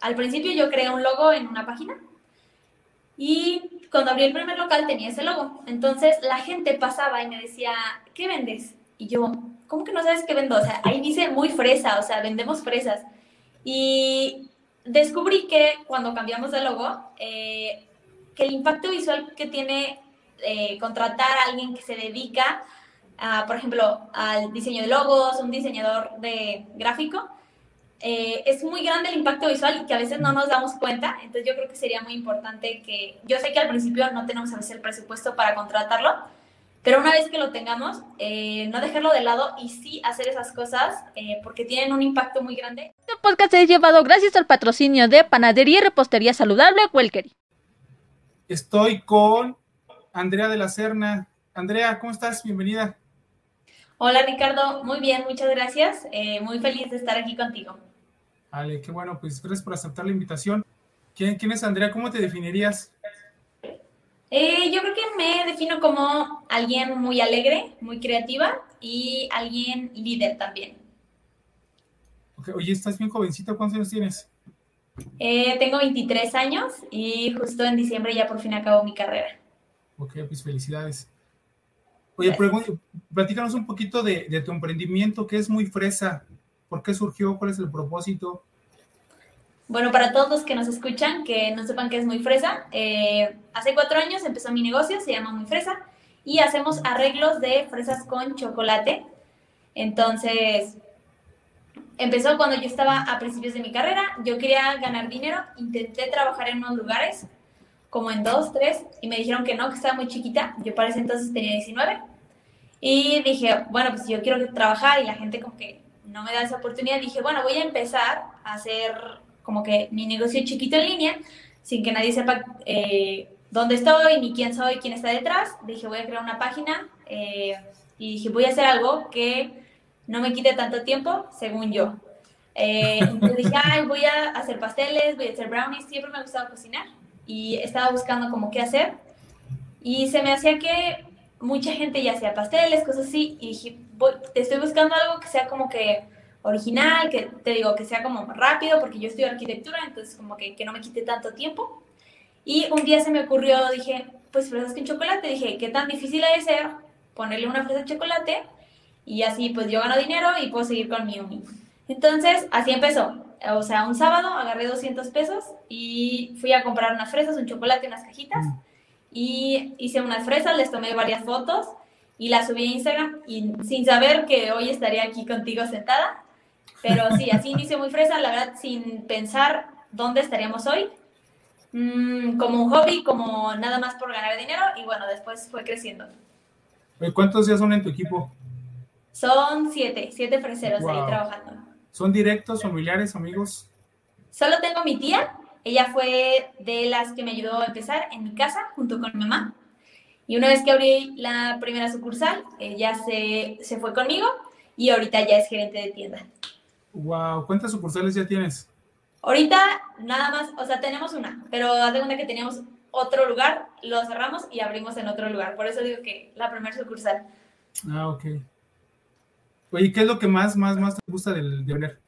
al principio yo creé un logo en una página y cuando abrí el primer local tenía ese logo. Entonces la gente pasaba y me decía, ¿qué vendes? Y yo, ¿cómo que no sabes qué vendo? O sea, ahí dice muy fresa, o sea, vendemos fresas. Y descubrí que cuando cambiamos de logo, eh, que el impacto visual que tiene eh, contratar a alguien que se dedica, a, por ejemplo, al diseño de logos, un diseñador de gráfico, eh, es muy grande el impacto visual y que a veces no nos damos cuenta. Entonces yo creo que sería muy importante que, yo sé que al principio no tenemos a veces el presupuesto para contratarlo, pero una vez que lo tengamos, eh, no dejarlo de lado y sí hacer esas cosas porque tienen un impacto muy grande. Este podcast es llevado gracias al patrocinio de Panadería y Repostería Saludable Welkery. Estoy con Andrea de la Serna. Andrea, ¿cómo estás? Bienvenida. Hola Ricardo, muy bien, muchas gracias. Eh, muy feliz de estar aquí contigo. Vale, qué bueno, pues gracias por aceptar la invitación. ¿Quién, quién es Andrea? ¿Cómo te definirías? Eh, yo creo que me defino como alguien muy alegre, muy creativa y alguien líder también. Okay. Oye, estás bien jovencita, ¿cuántos años tienes? Eh, tengo 23 años y justo en diciembre ya por fin acabo mi carrera. Ok, pues felicidades. Oye, platícanos un poquito de, tu emprendimiento, que es muy fresa. ¿Por qué surgió? ¿Cuál es el propósito? Bueno, para todos los que nos escuchan, que no sepan que es muy fresa, eh, hace cuatro años empezó mi negocio, se llama Muy Fresa, y hacemos arreglos de fresas con chocolate. Entonces, empezó cuando yo estaba a principios de mi carrera, yo quería ganar dinero, intenté trabajar en unos lugares, como en dos, tres, y me dijeron que no, que estaba muy chiquita, yo para ese entonces tenía 19, y dije, bueno, pues yo quiero trabajar y la gente como que no me da esa oportunidad, dije, bueno, voy a empezar a hacer como que mi negocio chiquito en línea, sin que nadie sepa eh, dónde estoy, ni quién soy, quién está detrás, dije, voy a crear una página, eh, y dije, voy a hacer algo que no me quite tanto tiempo, según yo. Eh, entonces dije, ay, voy a hacer pasteles, voy a hacer brownies, siempre me ha gustado cocinar y estaba buscando como qué hacer y se me hacía que mucha gente ya hacía pasteles, cosas así y dije, te estoy buscando algo que sea como que original, que te digo, que sea como rápido porque yo estudio arquitectura, entonces como que, que no me quite tanto tiempo. Y un día se me ocurrió, dije, pues fresas con chocolate, dije, ¿qué tan difícil ha de ser ponerle una fresa de chocolate? y así pues yo gano dinero y puedo seguir con mi uni. Entonces, así empezó. O sea, un sábado agarré 200 pesos y fui a comprar unas fresas, un chocolate, unas cajitas mm. y hice unas fresas, les tomé varias fotos y las subí a Instagram y sin saber que hoy estaría aquí contigo sentada. Pero sí, así inició muy fresa, la verdad, sin pensar dónde estaríamos hoy. Mm, como un hobby, como nada más por ganar dinero y bueno, después fue creciendo. ¿Cuántos días son en tu equipo? Son siete, siete freseros ahí trabajando. ¿Son directos, familiares, amigos? Solo tengo mi tía. Ella fue de las que me ayudó a empezar en mi casa junto con mi mamá. Y una vez que abrí la primera sucursal, ella se, se fue conmigo y ahorita ya es gerente de tienda. Wow, ¿cuántas sucursales ya tienes? Ahorita nada más, o sea, tenemos una, pero haz de cuenta que teníamos otro lugar, lo cerramos y abrimos en otro lugar. Por eso digo que la primera sucursal. Ah, ok. Oye, ¿qué es lo que más, más, más te gusta del, de vender?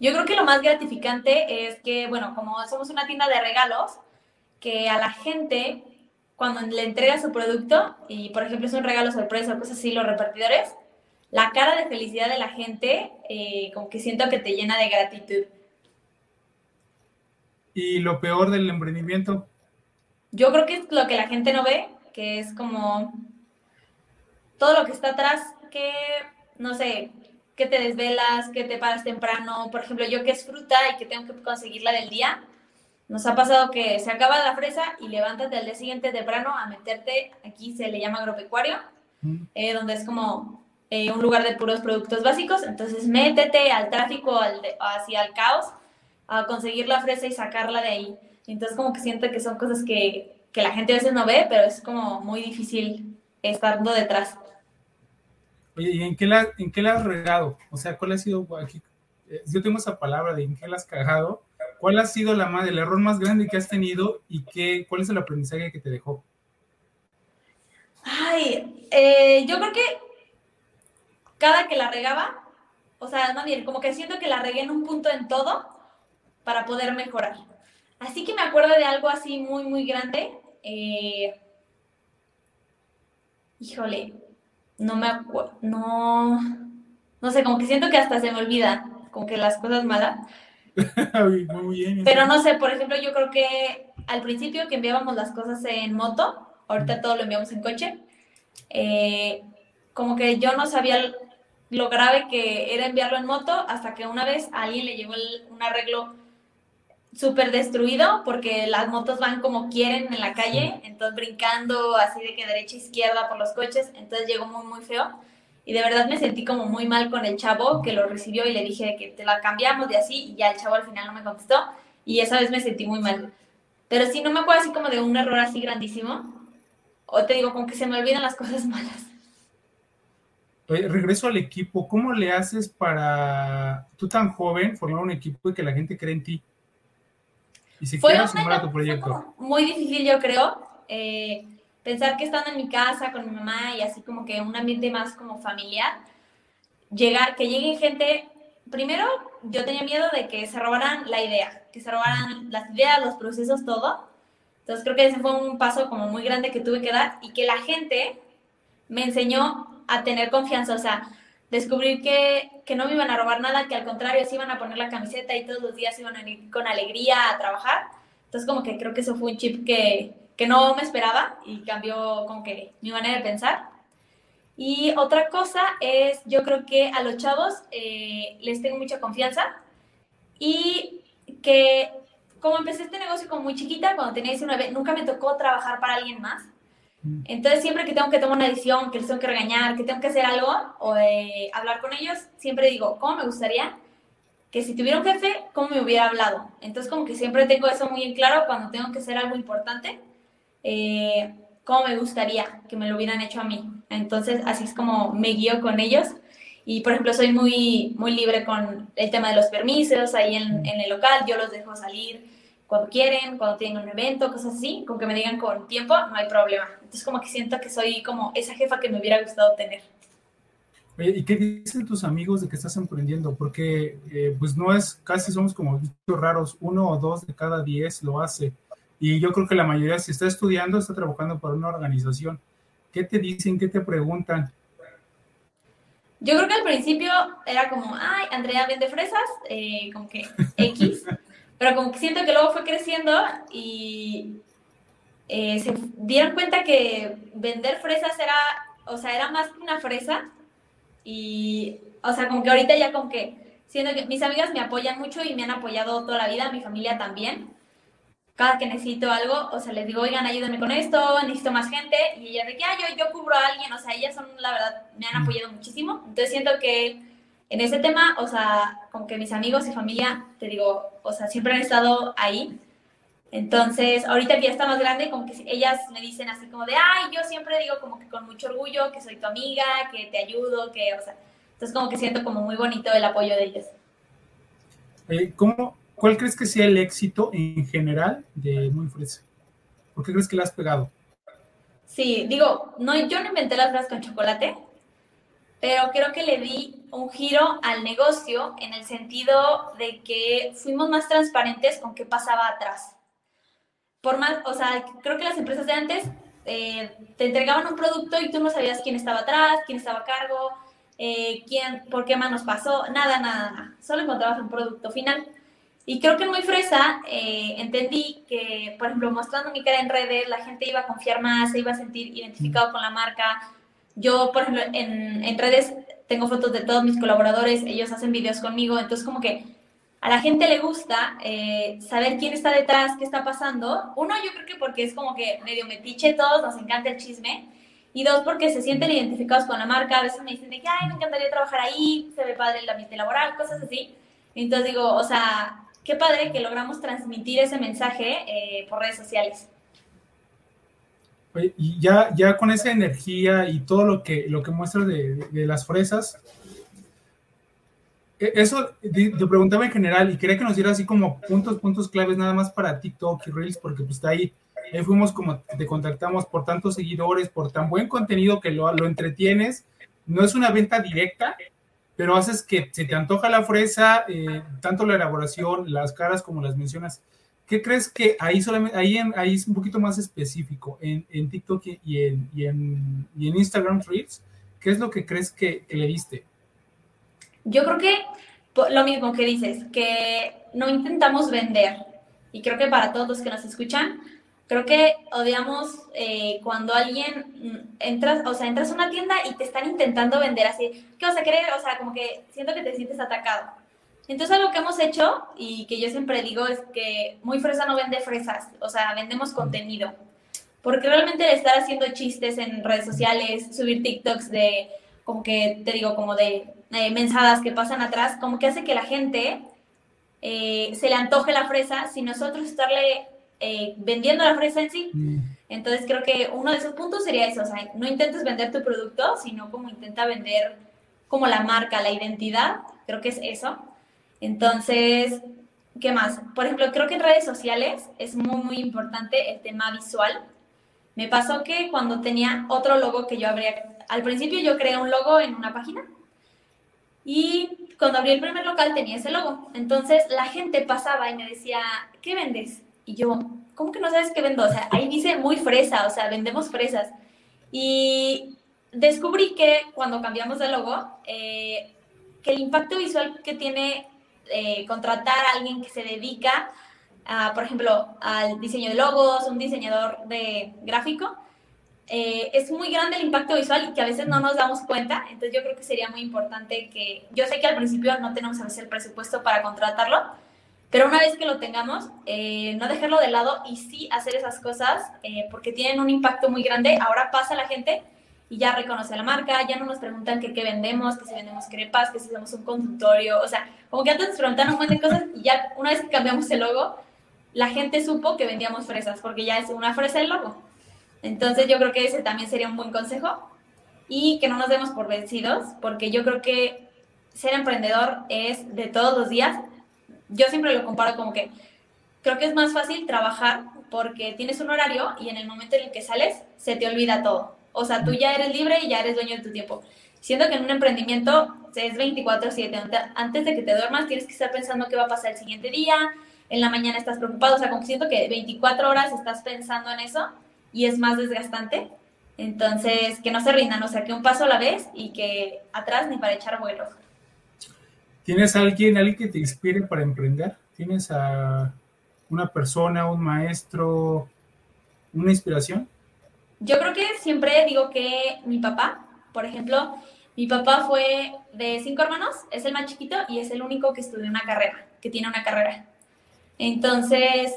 Yo creo que lo más gratificante es que, bueno, como somos una tienda de regalos, que a la gente, cuando le entrega su producto, y por ejemplo es un regalo sorpresa o cosas así, los repartidores, la cara de felicidad de la gente, eh, como que siento que te llena de gratitud. ¿Y lo peor del emprendimiento? Yo creo que es lo que la gente no ve, que es como todo lo que está atrás que, no sé, que te desvelas, que te paras temprano. Por ejemplo, yo que es fruta y que tengo que conseguirla del día, nos ha pasado que se acaba la fresa y levántate al día siguiente temprano a meterte, aquí se le llama agropecuario, eh, donde es como eh, un lugar de puros productos básicos. Entonces, métete al tráfico, al hacia el caos, a conseguir la fresa y sacarla de ahí. Entonces, como que siento que son cosas que, que la gente a veces no ve, pero es como muy difícil estando detrás. Oye, ¿y en qué, la, en qué la has regado? O sea, ¿cuál ha sido aquí? Eh, yo tengo esa palabra de en qué la has cagado. ¿Cuál ha sido la el error más grande que has tenido y qué, cuál es el aprendizaje que te dejó? Ay, eh, yo creo que cada que la regaba, o sea, más bien, como que siento que la regué en un punto en todo, para poder mejorar. Así que me acuerdo de algo así muy, muy grande. Eh, híjole, no me acuerdo, no, no sé, como que siento que hasta se me olvida, como que las cosas malas. muy bien. Pero no sé, por ejemplo, yo creo que al principio que enviábamos las cosas en moto, ahorita todo lo enviamos en coche, eh, como que yo no sabía lo grave que era enviarlo en moto hasta que una vez a alguien le llegó un arreglo súper destruido porque las motos van como quieren en la calle, entonces brincando así de que derecha izquierda por los coches, entonces llegó muy muy feo y de verdad me sentí como muy mal con el chavo que lo recibió y le dije que te la cambiamos de así y ya el chavo al final no me contestó y esa vez me sentí muy mal. Pero sí, no me acuerdo así como de un error así grandísimo. O te digo, como que se me olvidan las cosas malas. regreso al equipo. ¿Cómo le haces para, tú tan joven, formar un equipo y que la gente cree en ti? Y si quieres sumar a tu proyecto. Muy difícil, yo creo. Eh, pensar que estando en mi casa con mi mamá y así como que un ambiente más como familiar, llegar, que llegue gente, primero yo tenía miedo de que se robaran la idea, que se robaran las ideas, los procesos, todo. Entonces creo que ese fue un paso como muy grande que tuve que dar y que la gente me enseñó a tener confianza, o sea, descubrir que, que no me iban a robar nada, que al contrario se iban a poner la camiseta y todos los días iban a ir con alegría a trabajar. Entonces como que creo que eso fue un chip que, que no me esperaba y cambió como que mi manera de pensar. Y otra cosa es, yo creo que a los chavos eh, les tengo mucha confianza y que como empecé este negocio como muy chiquita, cuando tenía 19, nunca me tocó trabajar para alguien más. Mm. Entonces, siempre que tengo que tomar una decisión, que les tengo que regañar, que tengo que hacer algo o eh, hablar con ellos, siempre digo, ¿cómo me gustaría que si tuviera un jefe, cómo me hubiera hablado? Entonces, como que siempre tengo eso muy en claro cuando tengo que hacer algo importante eh, cómo me gustaría que me lo hubieran hecho a mí. Entonces, así es como me guío con ellos. Y, por ejemplo, soy muy, muy libre con el tema de los permisos ahí en, en el local. Yo los dejo salir cuando quieren, cuando tienen un evento, cosas así. Con que me digan con tiempo, no hay problema. Entonces, como que siento que soy como esa jefa que me hubiera gustado tener. Oye, ¿y qué dicen tus amigos de que estás emprendiendo? Porque, eh, pues, no es, casi somos como raros, uno o dos de cada diez lo hace. Y yo creo que la mayoría, si está estudiando, está trabajando para una organización. ¿Qué te dicen? ¿Qué te preguntan? Yo creo que al principio era como, ay, Andrea vende fresas, eh, como que X, pero como que siento que luego fue creciendo y eh, se dieron cuenta que vender fresas era, o sea, era más que una fresa y, o sea, como que ahorita ya como que siento que mis amigas me apoyan mucho y me han apoyado toda la vida, mi familia también cada que necesito algo, o sea, les digo, oigan, ayúdenme con esto, necesito más gente, y ellas de que, ah, yo, yo cubro a alguien, o sea, ellas son, la verdad, me han apoyado muchísimo. Entonces siento que en ese tema, o sea, como que mis amigos y familia, te digo, o sea, siempre han estado ahí. Entonces, ahorita que ya está más grande, como que ellas me dicen así como de, ay, yo siempre digo como que con mucho orgullo que soy tu amiga, que te ayudo, que, o sea, entonces como que siento como muy bonito el apoyo de ellos. Eh, ¿Cómo, ¿Cuál crees que sea el éxito en general de Muy Fresa? ¿Por qué crees que le has pegado? Sí, digo, no, yo no inventé las fresas con chocolate, pero creo que le di un giro al negocio en el sentido de que fuimos más transparentes con qué pasaba atrás. Por más, o sea, creo que las empresas de antes eh, te entregaban un producto y tú no sabías quién estaba atrás, quién estaba a cargo, eh, quién, por qué manos pasó, nada, nada, nada. Solo encontrabas un producto final. Y creo que muy fresa eh, entendí que, por ejemplo, mostrando mi cara en redes, la gente iba a confiar más, se iba a sentir identificado con la marca. Yo, por ejemplo, en, en redes tengo fotos de todos mis colaboradores, ellos hacen videos conmigo, entonces como que a la gente le gusta eh, saber quién está detrás, qué está pasando. Uno, yo creo que porque es como que medio metiche todos, nos encanta el chisme. Y dos, porque se sienten identificados con la marca. A veces me dicen de que, ay, me encantaría trabajar ahí, se ve padre el ambiente laboral, cosas así. Entonces digo, o sea, qué padre que logramos transmitir ese mensaje eh, por redes sociales. y ya, ya con esa energía y todo lo que, lo que muestras de, las fresas, e, eso te preguntaba en general y quería que nos diera así como puntos, puntos claves nada más para TikTok y Reels, porque pues está ahí, ahí fuimos como te contactamos por tantos seguidores, por tan buen contenido que lo, lo entretienes. No es una venta directa, pero haces que se te antoja la fresa, eh, tanto la elaboración, las caras como las mencionas. ¿Qué crees que ahí solamente, ahí, ahí es un poquito más específico en, en TikTok y en, y, en, y en, Instagram Reels? ¿Qué es lo que crees que, que le diste? Yo creo que lo mismo que dices, que no intentamos vender. Y creo que para todos los que nos escuchan, creo que odiamos eh, cuando alguien mm, entras, o sea, entras a una tienda y te están intentando vender así, ¿qué vas a querer? O sea, como que siento que te sientes atacado. Entonces, algo que hemos hecho y que yo siempre digo es que muy fresa no vende fresas, o sea, vendemos contenido. Porque realmente estar haciendo chistes en redes sociales, subir TikToks de, como que te digo, como de eh, mensadas que pasan atrás, como que hace que la gente eh, se le antoje la fresa sin nosotros estarle eh, vendiendo la fresa en sí. Mm. Entonces creo que uno de esos puntos sería eso, o sea, no intentes vender tu producto, sino como intenta vender como la marca, la identidad, creo que es eso. Entonces, ¿qué más? Por ejemplo, creo que en redes sociales es muy, muy importante el tema visual. Me pasó que cuando tenía otro logo que yo abría, al principio yo creé un logo en una página y cuando abrí el primer local tenía ese logo. Entonces la gente pasaba y me decía, ¿qué vendes? Y yo, ¿cómo que no sabes qué vendo? O sea, ahí dice muy fresa, o sea, vendemos fresas. Y descubrí que cuando cambiamos de logo, eh, que el impacto visual que tiene eh, contratar a alguien que se dedica, a, por ejemplo, al diseño de logos, un diseñador de gráfico, eh, es muy grande el impacto visual y que a veces no nos damos cuenta. Entonces yo creo que sería muy importante que, yo sé que al principio no tenemos a veces el presupuesto para contratarlo, pero una vez que lo tengamos, eh, no dejarlo de lado y sí hacer esas cosas eh, porque tienen un impacto muy grande. Ahora pasa la gente y ya reconoce la marca, ya no nos preguntan que qué vendemos, que si vendemos crepas, que si hacemos un consultorio, o sea, como que antes nos preguntaban un montón de cosas y ya una vez que cambiamos el logo, la gente supo que vendíamos fresas porque ya es una fresa el logo. Entonces yo creo que ese también sería un buen consejo y que no nos demos por vencidos, porque yo creo que ser emprendedor es de todos los días. Yo siempre lo comparo como que creo que es más fácil trabajar porque tienes un horario y en el momento en el que sales se te olvida todo. O sea, tú ya eres libre y ya eres dueño de tu tiempo. Siento que en un emprendimiento es 24/7. Antes de que te duermas tienes que estar pensando qué va a pasar el siguiente día. En la mañana estás preocupado. O sea, como que siento que 24 horas estás pensando en eso y es más desgastante. Entonces, que no se rindan, o sea, que un paso a la vez y que atrás ni para echar vuelo. ¿Tienes alguien, alguien que te inspire para emprender? ¿Tienes a una persona, un maestro, una inspiración? Yo creo que siempre digo que mi papá, por ejemplo, mi papá fue de cinco hermanos, es el más chiquito y es el único que estudió una carrera, que tiene una carrera. Entonces,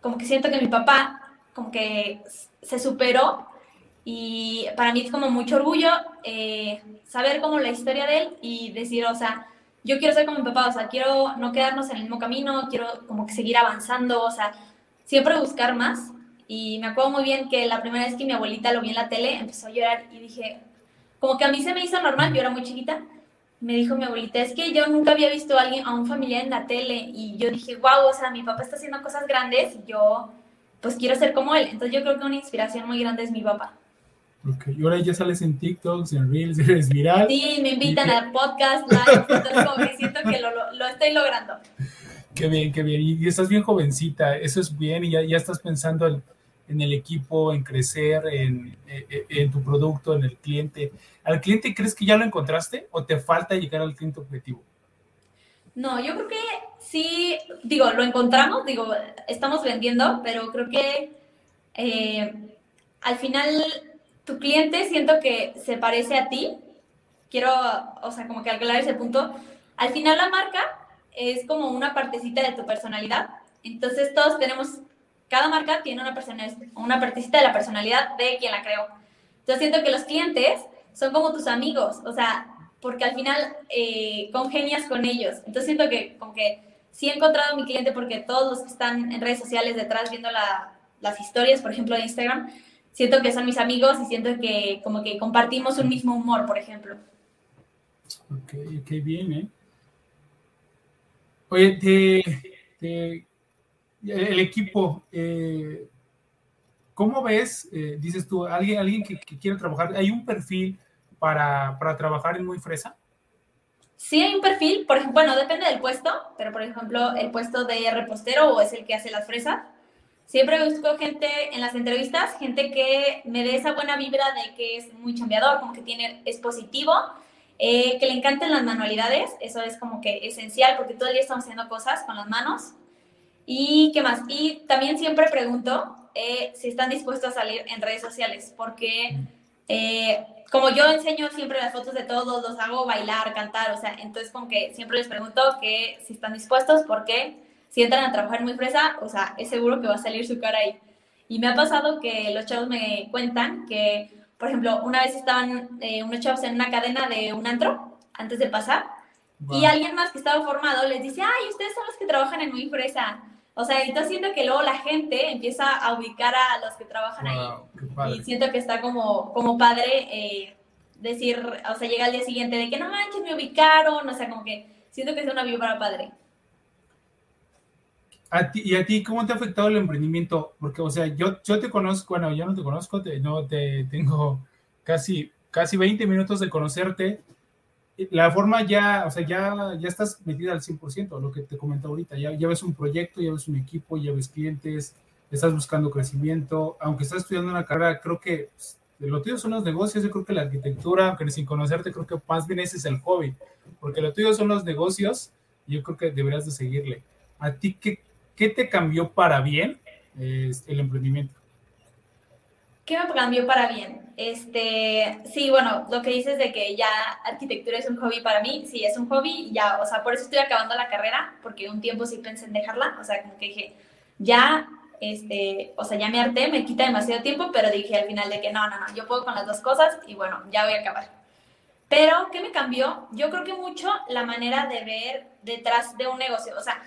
como que siento que mi papá, como que se superó y para mí es como mucho orgullo eh, saber como la historia de él y decir, o sea, yo quiero ser como mi papá, o sea, quiero no quedarnos en el mismo camino, quiero como que seguir avanzando, o sea, siempre buscar más. Y me acuerdo muy bien que la primera vez que mi abuelita lo vi en la tele, empezó a llorar y dije, como que a mí se me hizo normal, yo era muy chiquita. Me dijo mi abuelita, es que yo nunca había visto a alguien, a un familiar en la tele. Y yo dije, wow, o sea, mi papá está haciendo cosas grandes y yo pues quiero ser como él. Entonces yo creo que una inspiración muy grande es mi papá. Y ahora ya sales en TikToks, en Reels, eres viral. Sí, me invitan al podcast live, entonces como que siento que lo, lo, estoy logrando. Qué bien, qué bien. Y estás bien jovencita, eso es bien, y ya, ya estás pensando en, en, el equipo, en crecer, en, en, en, tu producto, en el cliente. ¿Al cliente crees que ya lo encontraste o te falta llegar al cliente objetivo? No, yo creo que sí, digo, lo encontramos, digo, estamos vendiendo, pero creo que eh, al final tu cliente siento que se parece a ti. Quiero, o sea, como que aclarar ese punto. Al final la marca es como una partecita de tu personalidad. Entonces todos tenemos, cada marca tiene una, una partecita de la personalidad de quien la creó. Entonces siento que los clientes son como tus amigos, o sea, porque al final eh, congenias con ellos. Entonces siento que como que sí he encontrado a mi cliente porque todos los que están en redes sociales detrás viendo las historias, por ejemplo, de Instagram, siento que son mis amigos y siento que como que compartimos un mismo humor, por ejemplo. Ok, qué bien, ¿eh? Oye, te, el equipo, eh, ¿cómo ves? Eh, dices tú, alguien, alguien que, que quiere trabajar, ¿hay un perfil para, para trabajar en Muy Fresa? Sí hay un perfil, por ejemplo, bueno, depende del puesto, pero por ejemplo, el puesto de repostero o es el que hace las fresas. Siempre busco gente en las entrevistas, gente que me dé esa buena vibra de que es muy chambeador, como que tiene, es positivo, eh, que le encanten las manualidades, eso es como que esencial porque todo el día estamos haciendo cosas con las manos. ¿Y qué más? Y también siempre pregunto eh, si están dispuestos a salir en redes sociales, porque eh, como yo enseño siempre las fotos de todos, los hago bailar, cantar, o sea, entonces como que siempre les pregunto que si están dispuestos, porque si entran a trabajar muy fresa, o sea, es seguro que va a salir su cara ahí. Y me ha pasado que los chavos me cuentan que, por ejemplo, una vez estaban eh, unos chavos en una cadena de un antro antes de pasar, y alguien más que estaba formado les dice, ay, ustedes son los que trabajan en muy fresa. O sea, entonces siento que luego la gente empieza a ubicar a los que trabajan ahí. Y siento que está como, como padre eh, decir, o sea, llega al día siguiente de que no manches, me ubicaron, o sea, como que siento que es una vibra padre. ¿A ti, ¿Y a ti cómo te ha afectado el emprendimiento? Porque, o sea, yo, yo te conozco, bueno, yo no te conozco, no te tengo casi, casi 20 minutos de conocerte. La forma ya, o sea, ya, ya estás metida al 100%, lo que te comento ahorita, ya, ya ves un proyecto, ya ves un equipo, ya ves clientes, estás buscando crecimiento, aunque estás estudiando una carrera, creo que pues, lo tuyo son los negocios, yo creo que la arquitectura, aunque sin conocerte, creo que más bien ese es el hobby, porque lo tuyo son los negocios y yo creo que deberías de seguirle. ¿A ti qué, qué te cambió para bien el emprendimiento? ¿Qué me cambió para bien? Este, sí, bueno, lo que dices de que ya arquitectura es un hobby para mí, sí, es un hobby, ya, o sea, por eso estoy acabando la carrera, porque un tiempo sí pensé en dejarla, o sea, como que dije, ya, este, o sea, ya me harté, me quita demasiado tiempo, pero dije al final de que no, no, no, yo puedo con las dos cosas y bueno, ya voy a acabar. Pero, ¿qué me cambió? Yo creo que mucho la manera de ver detrás de un negocio, o sea,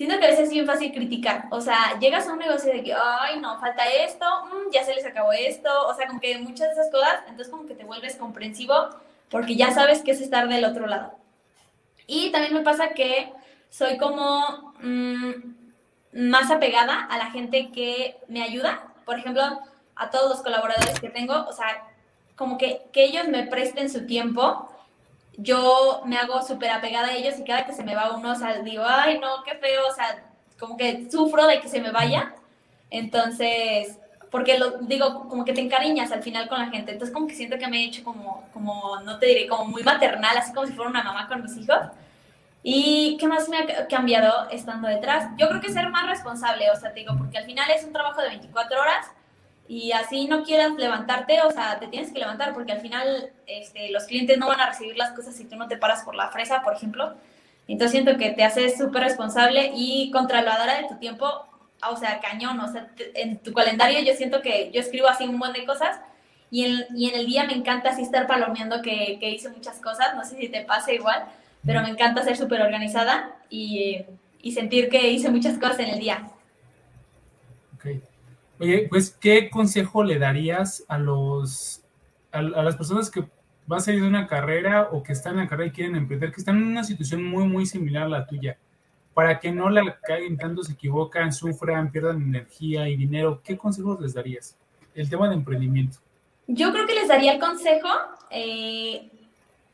siento que a veces es bien fácil criticar. O sea, llegas a un negocio de que, ay, no, falta esto, mm, ya se les acabó esto. O sea, como que muchas de esas cosas, entonces como que te vuelves comprensivo porque ya sabes qué es estar del otro lado. Y también me pasa que soy como mm, más apegada a la gente que me ayuda. Por ejemplo, a todos los colaboradores que tengo, o sea, como que, que ellos me presten su tiempo yo me hago súper apegada a ellos y cada que se me va uno, o sea, digo, ay, no, qué feo, o sea, como que sufro de que se me vaya. Entonces, porque lo digo, como que te encariñas al final con la gente. Entonces, como que siento que me he hecho como, como, no te diré, como muy maternal, así como si fuera una mamá con mis hijos. ¿Y qué más me ha cambiado estando detrás? Yo creo que ser más responsable, o sea, te digo, porque al final es un trabajo de 24 horas y así no quieras levantarte, o sea, te tienes que levantar porque al final este, los clientes no van a recibir las cosas si tú no te paras por la fresa, por ejemplo. Entonces siento que te haces súper responsable y controladora de tu tiempo, o sea, cañón, o sea, en tu calendario yo siento que yo escribo así un montón de cosas y en, y en el día me encanta así estar palomeando que, que hice muchas cosas, no sé si te pasa igual, pero me encanta ser súper organizada y, y sentir que hice muchas cosas en el día. Oye, pues, ¿qué consejo le darías a los a, las personas que van a salir de una carrera o que están en la carrera y quieren emprender, que están en una situación muy, muy similar a la tuya? Para que no la caigan tanto, se equivocan, sufran, pierdan energía y dinero, ¿qué consejos les darías? El tema de emprendimiento. Yo creo que les daría el consejo, eh,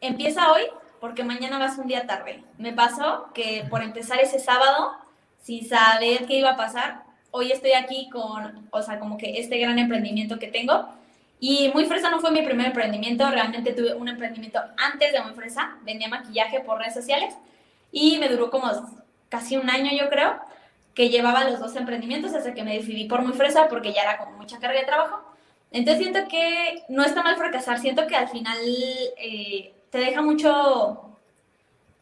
empieza hoy porque mañana vas un día tarde. Me pasó que por empezar ese sábado, sin saber qué iba a pasar, hoy estoy aquí con, o sea, como que este gran emprendimiento que tengo. Y Muy Fresa no fue mi primer emprendimiento, realmente tuve un emprendimiento antes de Muy Fresa, vendía maquillaje por redes sociales y me duró como casi un año yo creo, que llevaba los dos emprendimientos hasta que me decidí por Muy Fresa porque ya era como mucha carga de trabajo. Entonces siento que no está mal fracasar, siento que al final eh, te deja mucho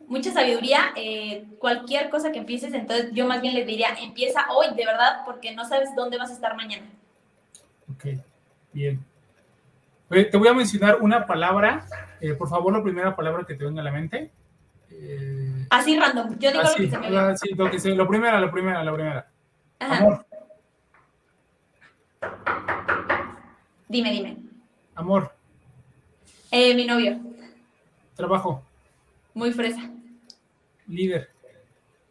mucha sabiduría, eh, cualquier cosa que empieces, entonces yo más bien le diría, empieza hoy, de verdad, porque no sabes dónde vas a estar mañana. Ok, bien. te voy a mencionar una palabra, eh, por favor, la primera palabra que te venga a la mente. Eh, así random, yo digo lo que se me ah, Sí, lo, que se, lo primera, lo primera, lo primera. Amor. Dime, dime. Amor. mi novio. Trabajo. Muy fresa. Líder.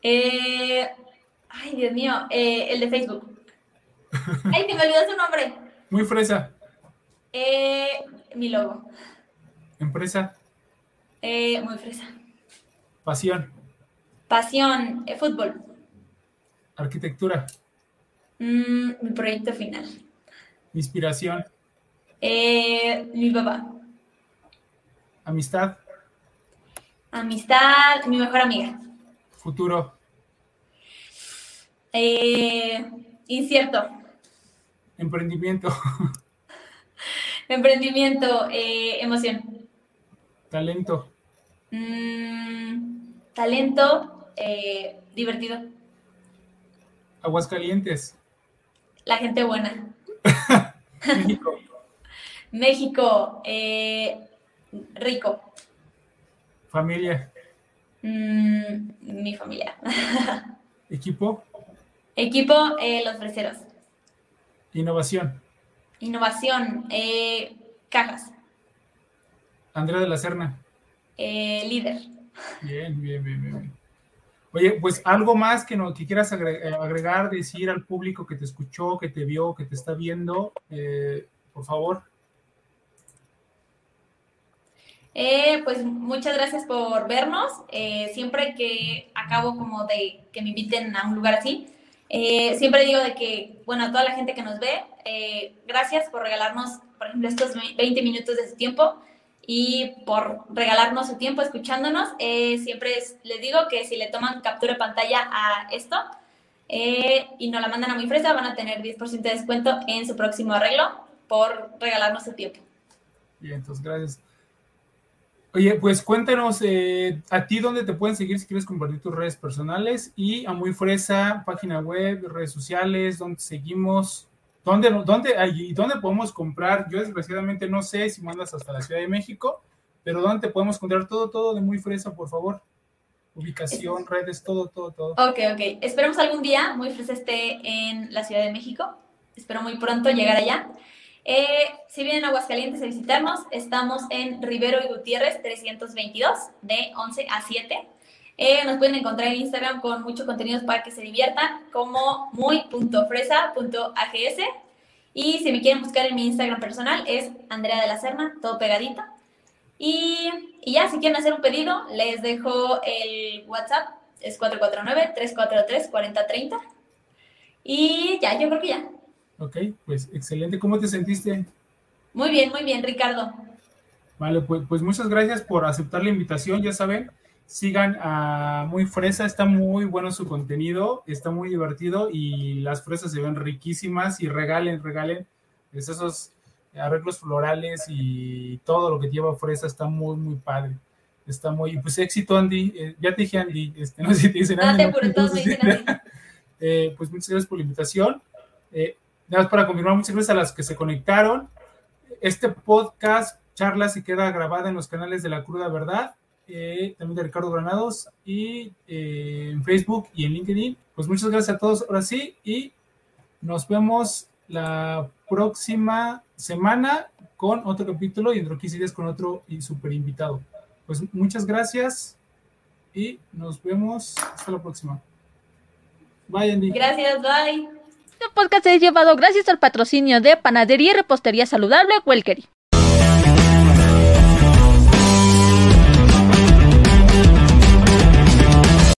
Eh, ay, Dios mío, eh, el de Facebook. ay, te me olvidó su nombre. Muy fresa. Eh, mi logo. Empresa. muy fresa. Pasión. Pasión, eh, fútbol. Arquitectura. Mm, mi proyecto final. Inspiración. Eh, mi papá. Amistad. Amistad, mi mejor amiga. Futuro. Eh, incierto. Emprendimiento. Emprendimiento, eh, emoción. Talento. Mm, talento, eh, divertido. Aguascalientes. La gente buena. México. México, eh, rico. Familia. Mm, mi familia. Equipo. Equipo, eh, los freseros. Innovación. Innovación, eh, cajas. Andrea de la Serna. Eh, líder. Bien, bien, bien, bien. Oye, pues algo más que, no, que quieras eh, agregar, decir al público que te escuchó, que te vio, que te está viendo, eh, por favor. Eh, pues muchas gracias por vernos. Eh, siempre que acabo como de que me inviten a un lugar así, eh, siempre digo de que, bueno, a toda la gente que nos ve, eh, gracias por regalarnos, por ejemplo, estos 20 minutos de su tiempo y por regalarnos su tiempo escuchándonos. Eh, siempre es- les digo que si le toman captura de pantalla a esto eh, y nos la mandan a muy fresa, van a tener 10% de descuento en su próximo arreglo por regalarnos su tiempo. Bien, entonces, gracias. Oye, pues cuéntanos eh, a ti dónde te pueden seguir si quieres compartir tus redes personales y a Muy Fresa, página web, redes sociales, dónde seguimos, dónde, dónde, y dónde podemos comprar. Yo desgraciadamente no sé si mandas hasta la Ciudad de México, pero dónde te podemos encontrar todo, todo de Muy Fresa, por favor. Ubicación, redes, todo, todo, todo. Ok, ok. Esperemos algún día Muy Fresa esté en la Ciudad de México. Espero muy pronto llegar allá. Eh, si vienen a Aguascalientes a visitarnos, estamos en Rivero y Gutiérrez 322, de 11 a 7. Eh, nos pueden encontrar en Instagram con mucho contenido para que se diviertan, como muy.fresa.ags. Y si me quieren buscar en mi Instagram personal, es Andrea de la Serna, todo pegadito. Y, y ya, si quieren hacer un pedido, les dejo el WhatsApp, es 449-343-4030. Y ya, yo creo que ya. Ok, pues excelente. ¿Cómo te sentiste? Muy bien, muy bien, Ricardo. Vale, pues, pues muchas gracias por aceptar la invitación. Ya saben, sigan a Muy Fresa, está muy bueno su contenido, está muy divertido y las fresas se ven riquísimas y regalen, regalen es esos arreglos florales y todo lo que lleva fresa está muy, muy padre. Está muy, pues éxito, Andy. Eh, ya te dije, Andy, este, no sé si te dicen No Andy. te no, apures, todos me dicen así. eh, pues muchas gracias por la invitación. Eh, nada más para confirmar, muchas gracias a las que se conectaron. Este podcast, charla, se queda grabada en los canales de La Cruda Verdad, eh, también de Ricardo Granados, y eh, en Facebook y en LinkedIn. Pues muchas gracias a todos ahora sí, y nos vemos la próxima semana con otro capítulo y dentro de 15 días con otro super invitado. Pues muchas gracias y nos vemos hasta la próxima. Bye, Andy. Gracias, bye. Este podcast es llevado gracias al patrocinio de Panadería y Repostería Saludable Welkery.